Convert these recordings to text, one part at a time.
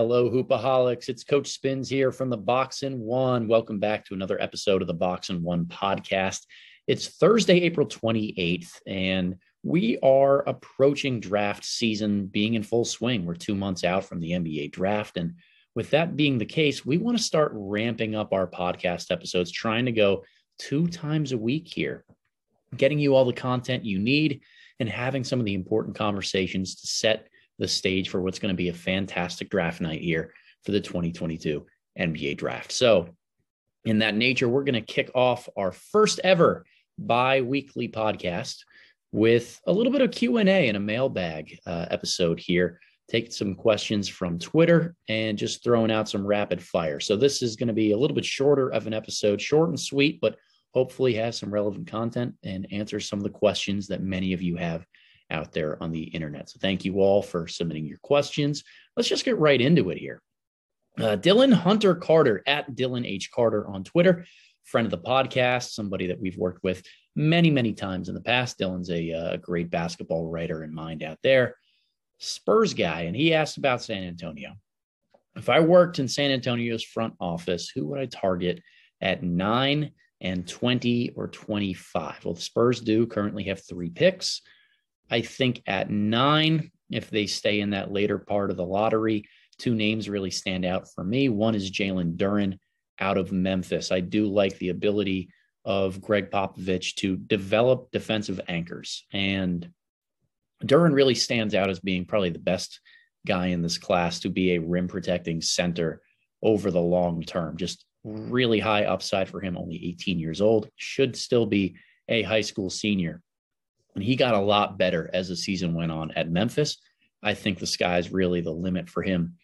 Hello, Hoopaholics. It's Coach Spins here from the Box and One. Welcome back to another episode of the Box and One podcast. It's Thursday, April 28th, and we are approaching draft season being in full swing. We're two months out from the NBA draft. And with that being the case, we want to start ramping up our podcast episodes, trying to go two times a week here, getting you all the content you need and having some of the important conversations to set the stage for what's going to be a fantastic draft night here for the 2022 NBA draft. So, in that nature, we're going to kick off our first ever bi-weekly podcast with a little bit of Q&A and a mailbag uh, episode here. Take some questions from Twitter and just throwing out some rapid fire. So this is going to be a little bit shorter of an episode, short and sweet, but hopefully has some relevant content and answers some of the questions that many of you have out there on the internet. So thank you all for submitting your questions. Let's just get right into it here. Uh, Dylan Hunter Carter at Dylan H. Carter on Twitter, friend of the podcast, somebody that we've worked with many, many times in the past. Dylan's a, a uh, great basketball writer and mind out there. Spurs guy, and he asked about San Antonio. If I worked in San Antonio's front office, who would I target at nine and 20 or 25? Well, the Spurs do currently have three picks. I think at nine, if they stay in that later part of the lottery, two names really stand out for me. One is Jalen Duren out of Memphis. I do like the ability of Gregg Popovich to develop defensive anchors. And Duren really stands out as being probably the best guy in this class to be a rim protecting center over the long term. Just really high upside for him, only 18 years old, should still be a high school senior. And he got a lot better as the season went on at Memphis. I think the sky's really the limit for him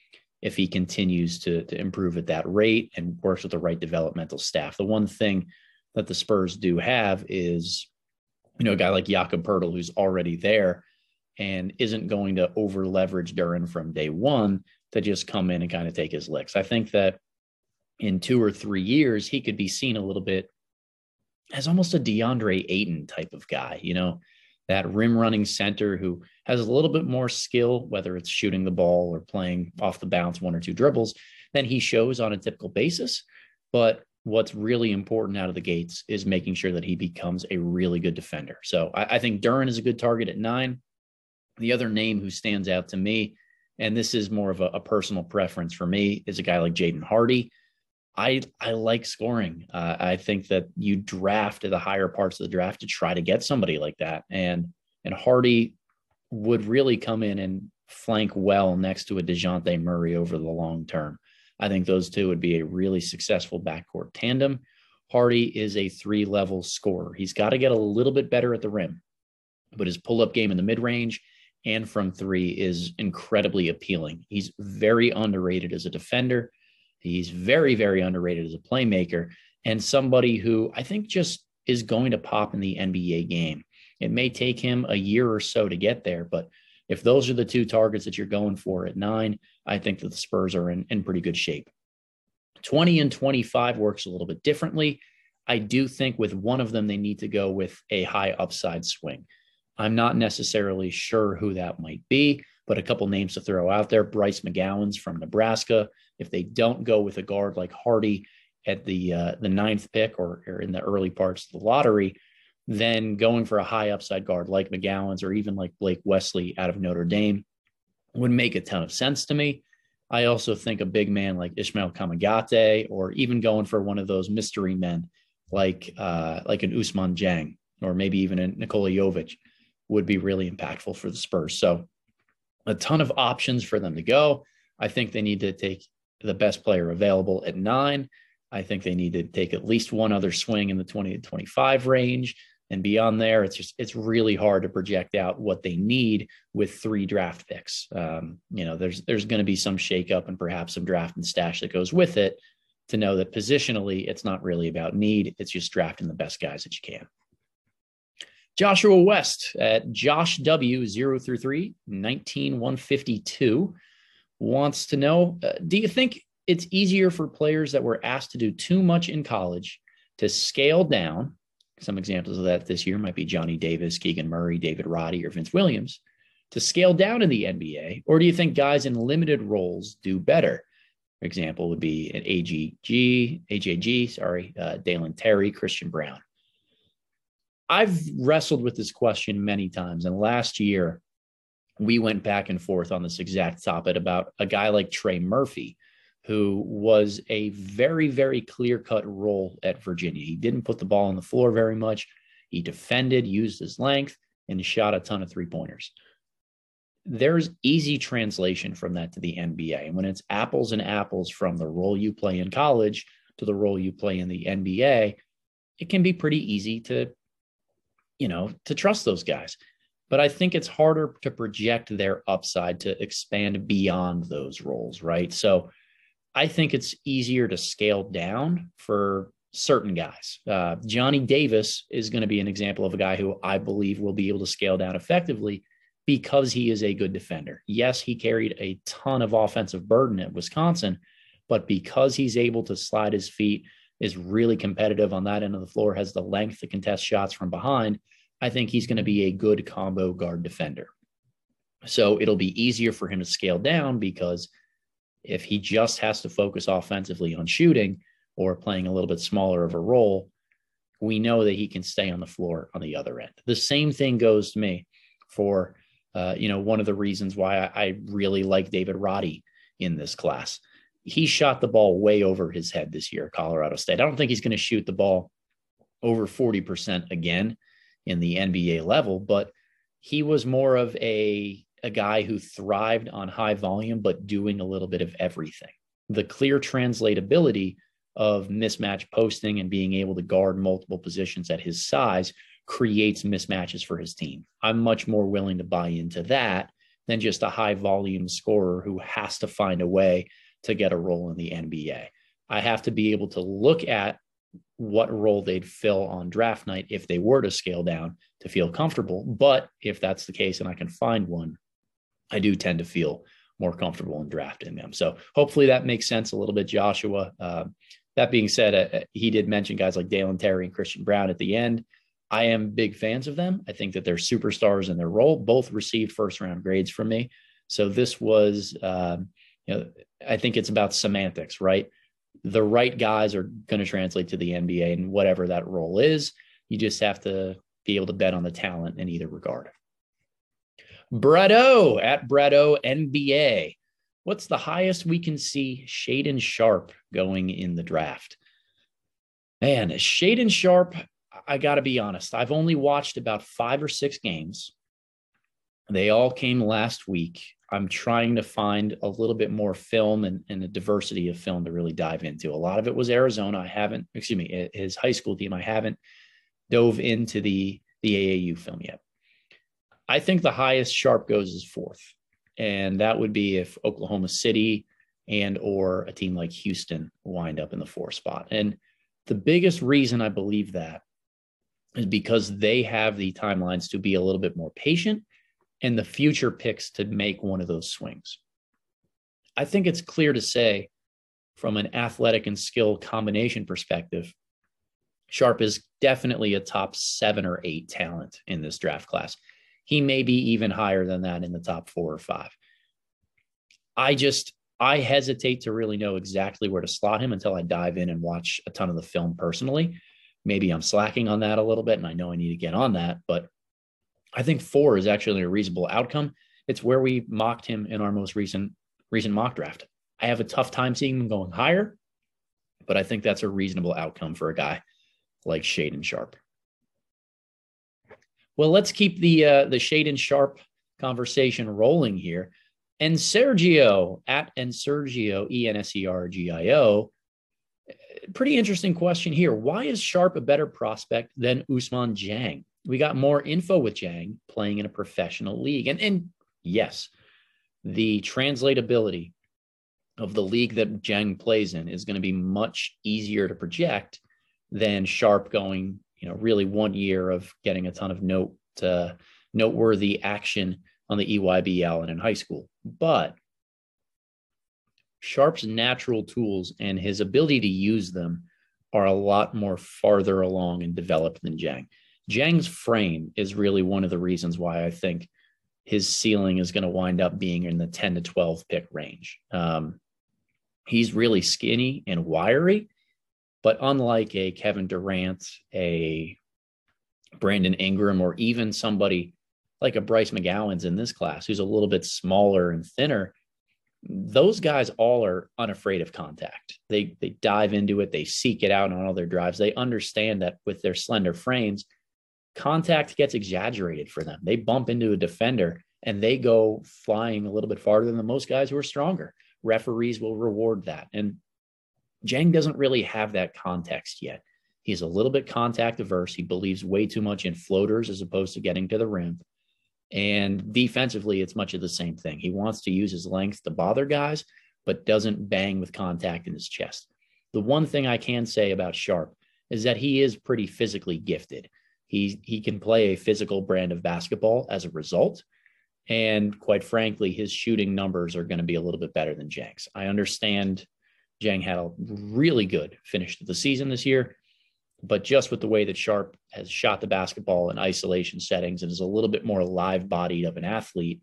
if he continues to, to improve at that rate and works with the right developmental staff. The one thing that the Spurs do have is, you know, a guy like Jakob Poeltl who's already there and isn't going to over leverage Duren from day one to just come in and kind of take his licks. I think that in two or three years, he could be seen a little bit as almost a DeAndre Ayton type of guy, you know, that rim running center who has a little bit more skill, whether it's shooting the ball or playing off the bounce one or two dribbles, than he shows on a typical basis. But what's really important out of the gates is making sure that he becomes a really good defender. So I, I think Duren is a good target at nine. The other name who stands out to me, and this is more of a, a personal preference for me, is a guy like Jaden Hardy. I I like scoring. Uh, I think that you draft the higher parts of the draft to try to get somebody like that, and and Hardy would really come in and flank well next to a Dejounte Murray over the long term. I think those two would be a really successful backcourt tandem. Hardy is a three level scorer. He's got to get a little bit better at the rim, but his pull up game in the mid range and from three is incredibly appealing. He's very underrated as a defender. He's very, very underrated as a playmaker and somebody who I think just is going to pop in the NBA game. It may take him a year or so to get there, but if those are the two targets that you're going for at nine, I think that the Spurs are in, in pretty good shape. 20 and 25 works a little bit differently. I do think with one of them, they need to go with a high upside swing. I'm not necessarily sure who that might be, but a couple names to throw out there. Bryce McGowens from Nebraska. If they don't go with a guard like Hardy at the uh, the ninth pick or, or in the early parts of the lottery, then going for a high upside guard like McGowens or even like Blake Wesley out of Notre Dame would make a ton of sense to me. I also think a big man like Ismael Kamagate or even going for one of those mystery men like uh, like an Ousmane Dieng or maybe even a Nikola Jovic would be really impactful for the Spurs. So a ton of options for them to go. I think they need to take the best player available at nine. I think they need to take at least one other swing in the 20 to 25 range. And beyond there, it's just it's really hard to project out what they need with three draft picks. Um, you know, there's there's going to be some shakeup and perhaps some draft and stash that goes with it to know that positionally it's not really about need. It's just drafting the best guys that you can. Joshua West at Josh W 0 through 3, 19152 wants to know uh, Do you think it's easier for players that were asked to do too much in college to scale down? Some examples of that this year might be Johnny Davis, Keegan Murray, David Roddy, or Vince Williams to scale down in the NBA? Or do you think guys in limited roles do better? For example, would be an AGG, AJG, sorry, uh, Dalen Terry, Christian Braun. I've wrestled with this question many times. And last year, we went back and forth on this exact topic about a guy like Trey Murphy, who was a very, very clear cut role at Virginia. He didn't put the ball on the floor very much. He defended, used his length, and shot a ton of three pointers. There's easy translation from that to the NBA. And when it's apples and apples from the role you play in college to the role you play in the NBA, it can be pretty easy to, you know, to trust those guys but I think it's harder to project their upside to expand beyond those roles, right? So I think it's easier to scale down for certain guys. Uh, Johnny Davis is going to be an example of a guy who I believe will be able to scale down effectively because he is a good defender. Yes, he carried a ton of offensive burden at Wisconsin, but because he's able to slide his feet, is really competitive on that end of the floor, has the length to contest shots from behind I think he's going to be a good combo guard defender. So it'll be easier for him to scale down because if he just has to focus offensively on shooting or playing a little bit smaller of a role, we know that he can stay on the floor on the other end. The same thing goes to me for, uh, you know, one of the reasons why I, I really like David Roddy in this class. He shot the ball way over his head this year, Colorado State. I don't think he's going to shoot the ball over 40% again in the NBA level, but he was more of a a guy who thrived on high volume but doing a little bit of everything. The clear translatability of mismatch posting and being able to guard multiple positions at his size creates mismatches for his team. I'm much more willing to buy into that than just a high volume scorer who has to find a way to get a role in the NBA. I have to be able to look at what role they'd fill on draft night if they were to scale down to feel comfortable. But if that's the case and I can find one, I do tend to feel more comfortable in drafting them. So hopefully that makes sense a little bit, Joshua. Uh, that being said, uh, uh, he did mention guys like Dalen Terry and Christian Braun at the end. I am big fans of them. I think that they're superstars in their role. Both received first round grades from me. So this was, um, you know, I think it's about semantics, right? the right guys are going to translate to the NBA and whatever that role is. You just have to be able to bet on the talent in either regard. Bredo at Bredo NBA. What's the highest we can see Shaedon Sharpe going in the draft? Man, Shaedon Sharpe, I got to be honest, I've only watched about five or six games. They all came last week. I'm trying to find a little bit more film and, and a diversity of film to really dive into. A lot of it was Arizona. I haven't, excuse me, his high school team. I haven't dove into the the AAU film yet. I think the highest Sharpe goes is fourth, and that would be if Oklahoma City and or a team like Houston wind up in the fourth spot. And the biggest reason I believe that is because they have the timelines to be a little bit more patient and the future picks to make one of those swings. I think it's clear to say, from an athletic and skill combination perspective, Sharpe is definitely a top seven or eight talent in this draft class. He may be even higher than that in the top four or five. I just, I hesitate to really know exactly where to slot him until I dive in and watch a ton of the film personally. Maybe I'm slacking on that a little bit and I know I need to get on that, but I think four is actually a reasonable outcome. It's where we mocked him in our most recent recent mock draft. I have a tough time seeing him going higher, but I think that's a reasonable outcome for a guy like Shaedon Sharpe. Well, let's keep the uh, the Shaedon Sharpe conversation rolling here. And Sergio at and Sergio E N S E R G I O. Pretty interesting question here. Why is Sharpe a better prospect than Ousmane Dieng? We got more info with Dieng playing in a professional league. And, and yes, the translatability of the league that Dieng plays in is going to be much easier to project than Sharpe going, you know, really one year of getting a ton of note uh, noteworthy action on the EYBL and in high school. But Sharpe's natural tools and his ability to use them are a lot more farther along and developed than Dieng. Dieng's frame is really one of the reasons why I think his ceiling is going to wind up being in the 10 to 12 pick range. Um, he's really skinny and wiry, but unlike a Kevin Durant, a Brandon Ingram, or even somebody like a Bryce McGowens in this class, who's a little bit smaller and thinner, those guys all are unafraid of contact. They they dive into it, they seek it out on all their drives. They understand that with their slender frames, contact gets exaggerated for them. They bump into a defender and they go flying a little bit farther than most guys who are stronger. Referees will reward that. And Dieng doesn't really have that context yet. He's a little bit contact averse. He believes way too much in floaters as opposed to getting to the rim. And defensively, it's much of the same thing. He wants to use his length to bother guys, but doesn't bang with contact in his chest. The one thing I can say about Sharpe is that he is pretty physically gifted. He he can play a physical brand of basketball as a result. And quite frankly, his shooting numbers are going to be a little bit better than Dieng's. I understand Dieng had a really good finish to the season this year. But just with the way that Sharpe has shot the basketball in isolation settings and is a little bit more live bodied of an athlete,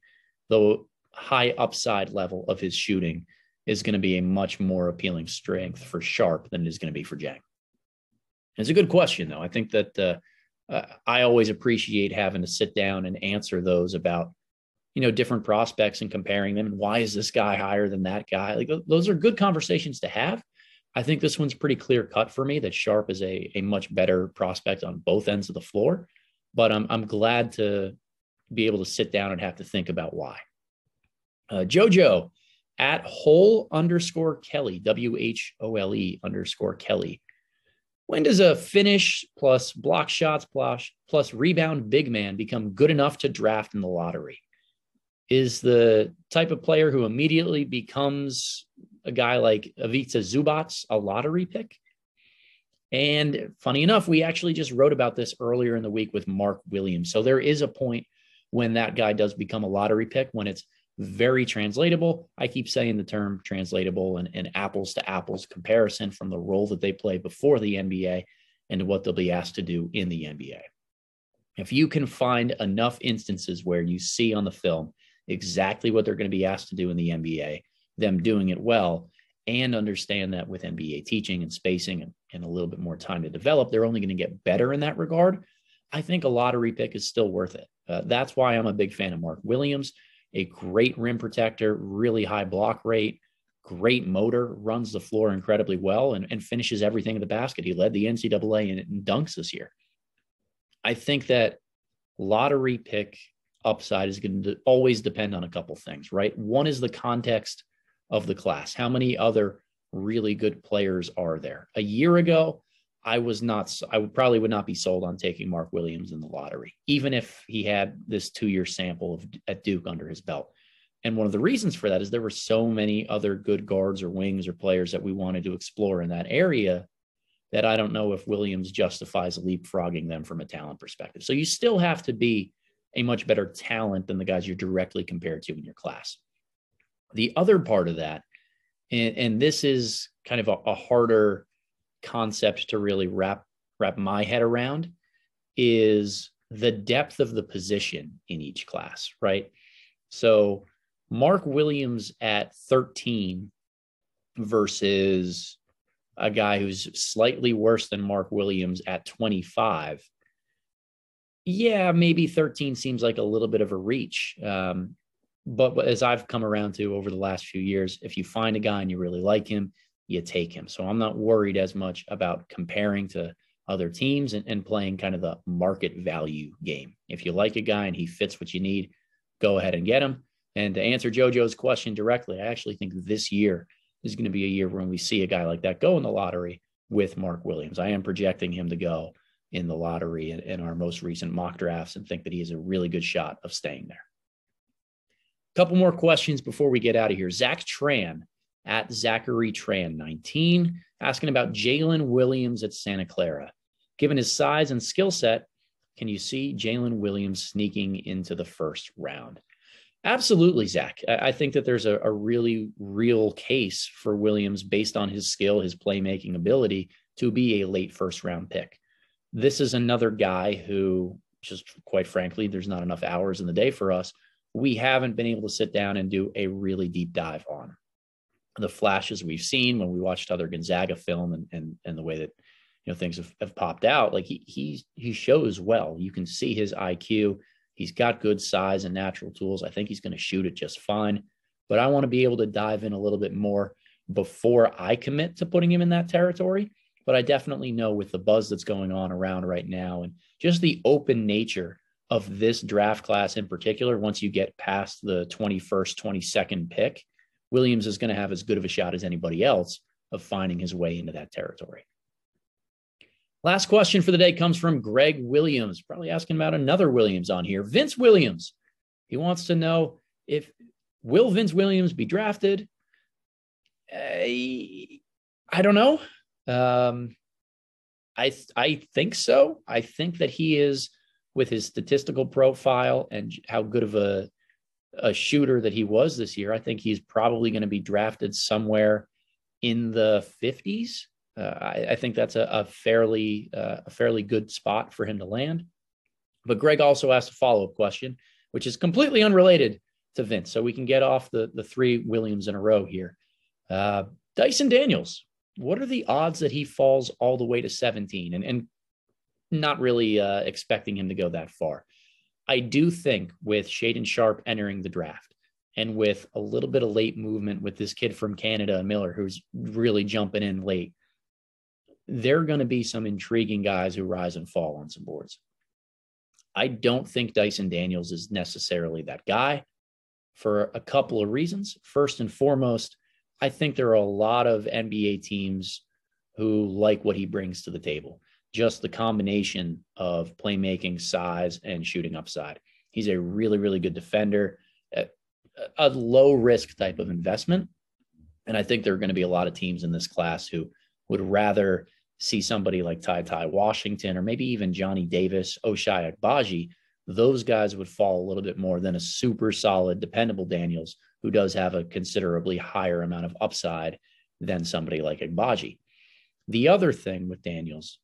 the high upside level of his shooting is going to be a much more appealing strength for Sharpe than it is going to be for Dieng. It's a good question, though. I think that uh, uh, I always appreciate having to sit down and answer those about, you know, different prospects and comparing them and why is this guy higher than that guy? Like those are good conversations to have. I think this one's pretty clear cut for me that Sharpe is a, a much better prospect on both ends of the floor. But I'm, I'm glad to be able to sit down and have to think about why. Uh, JoJo at whole underscore Kelly, W H O L E underscore Kelly. When does a finish plus block shots plus, plus rebound big man become good enough to draft in the lottery? Is the type of player who immediately becomes a guy like Ivica Zubac a lottery pick. And funny enough, we actually just wrote about this earlier in the week with Mark Williams. So there is a point when that guy does become a lottery pick when it's very translatable. I keep saying the term translatable and, and apples to apples comparison from the role that they play before the NBA and what they'll be asked to do in the NBA. If you can find enough instances where you see on the film exactly what they're going to be asked to do in the NBA, them doing it well and understand that with NBA teaching and spacing and, and a little bit more time to develop, they're only going to get better in that regard. I think a lottery pick is still worth it. Uh, that's why I'm a big fan of Mark Williams, a great rim protector, really high block rate, great motor, runs the floor incredibly well, and, and finishes everything in the basket. He led the NCAA in, in dunks this year. I think that lottery pick upside is going to always depend on a couple things, right? One is the context of the class. How many other really good players are there? A year ago, I was not, I would probably would not be sold on taking Mark Williams in the lottery, even if he had this two year sample of, at Duke under his belt. And one of the reasons for that is there were so many other good guards or wings or players that we wanted to explore in that area that I don't know if Williams justifies leapfrogging them from a talent perspective. So you still have to be a much better talent than the guys you're directly compared to in your class. The other part of that, and, and this is kind of a, a harder concept to really wrap wrap my head around, is the depth of the position in each class, right? So Mark Williams at 13 versus a guy who's slightly worse than Mark Williams at 25 yeah, maybe 13 seems like a little bit of a reach. Um, but as I've come around to over the last few years, if you find a guy and you really like him, you take him. So I'm not worried as much about comparing to other teams and, and playing kind of the market value game. If you like a guy and he fits what you need, go ahead and get him. And to answer JoJo's question directly, I actually think this year is going to be a year when we see a guy like that go in the lottery with Mark Williams. I am projecting him to go in the lottery in, in our most recent mock drafts and think that he has a really good shot of staying there. A couple more questions before we get out of here. Zach Tran at Zachary Tran 19 asking about Jalen Williams at Santa Clara. Given his size and skill set, can you see Jalen Williams sneaking into the first round? Absolutely, Zach. I think that there's a, a, really real case for Williams based on his skill, his playmaking ability to be a late first round pick this is another guy who just quite frankly there's not enough hours in the day for us we haven't been able to sit down and do a really deep dive on. The flashes we've seen when we watched other Gonzaga film and and, and the way that you know things have, have popped out, like he he he shows well. You can see his IQ. He's got good size and natural tools. I think he's going to shoot it just fine. But I want to be able to dive in a little bit more before I commit to putting him in that territory. But I definitely know with the buzz that's going on around right now and just the open nature of this draft class in particular, once you get past the 21st, 22nd pick, Williams is going to have as good of a shot as anybody else of finding his way into that territory. Last question for the day comes from Greg Williams, probably asking about another Williams on here. Vince Williams. He wants to know if will Vince Williams be drafted? I, I don't know. Um, I I think so. I think that he is with his statistical profile and how good of a a shooter that he was this year. I think he's probably going to be drafted somewhere in the 50s. Uh, I, I, think that's a, a fairly uh, a fairly good spot for him to land. But Greg also asked a follow up question, which is completely unrelated to Vince, so we can get off the the three Williams in a row here. Uh, Dyson Daniels, what are the odds that he falls all the way to 17? And and not really uh, expecting him to go that far. I do think with Shaedon Sharpe entering the draft and with a little bit of late movement with this kid from Canada, Miller, who's really jumping in late, there are going to be some intriguing guys who rise and fall on some boards. I don't think Dyson Daniels is necessarily that guy for a couple of reasons. First and foremost, I think there are a lot of NBA teams who like what he brings to the table. Just the combination of playmaking, size, and shooting upside. He's a really, really good defender, a, low risk type of investment. And I think there are going to be a lot of teams in this class who would rather see somebody like Ty Ty Washington or maybe even Johnny Davis, Ochai Agbaji. Those guys would fall a little bit more than a super solid, dependable Daniels, who does have a considerably higher amount of upside than somebody like Agbaji. The other thing with Daniels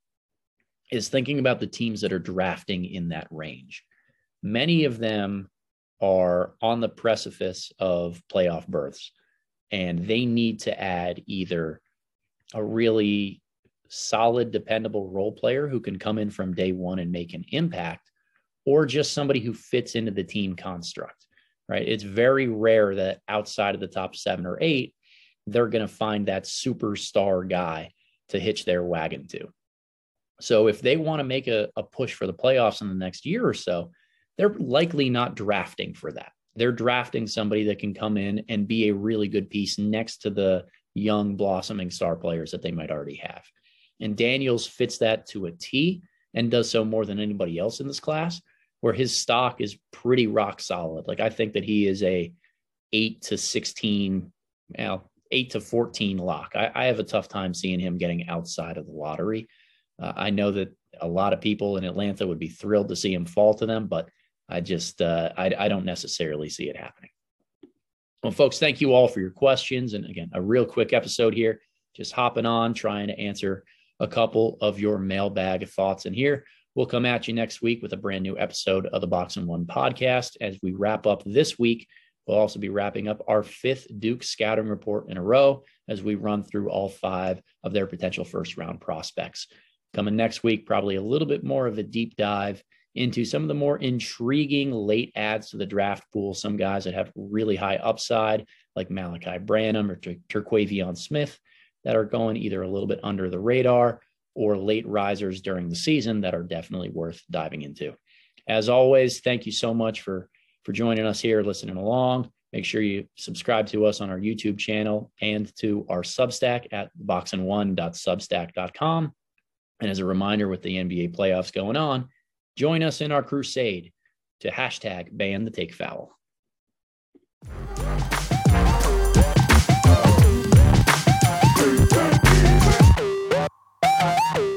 is thinking about the teams that are drafting in that range. Many of them are on the precipice of playoff berths, and they need to add either a really solid, dependable role player who can come in from day one and make an impact, or just somebody who fits into the team construct, right? It's very rare that outside of the top seven or eight, they're going to find that superstar guy to hitch their wagon to. So if they want to make a, a push for the playoffs in the next year or so, they're likely not drafting for that. They're drafting somebody that can come in and be a really good piece next to the young blossoming star players that they might already have. And Daniels fits that to a T and does so more than anybody else in this class, where his stock is pretty rock solid. Like I think that he is a eight to 16, you know, eight to 14 lock. I, I have a tough time seeing him getting outside of the lottery. Uh, I know that a lot of people in Atlanta would be thrilled to see him fall to them, but I just uh, I, I don't necessarily see it happening. Well, folks, thank you all for your questions, and again, a real quick episode here. Just hopping on, trying to answer a couple of your mailbag thoughts in here. We'll come at you next week with a brand new episode of the Box and One podcast. As we wrap up this week, we'll also be wrapping up our fifth Duke scouting report in a row as we run through all five of their potential first round prospects. Coming next week, probably a little bit more of a deep dive into some of the more intriguing late adds to the draft pool. Some guys that have really high upside, like Malaki Branham or Terquavion Smith, that are going either a little bit under the radar or late risers during the season that are definitely worth diving into. As always, thank you so much for for joining us here, listening along. Make sure you subscribe to us on our YouTube channel and to our Substack at boxandone.substack.com. And as a reminder, with the NBA playoffs going on, join us in our crusade to hashtag ban the take foul. Bye.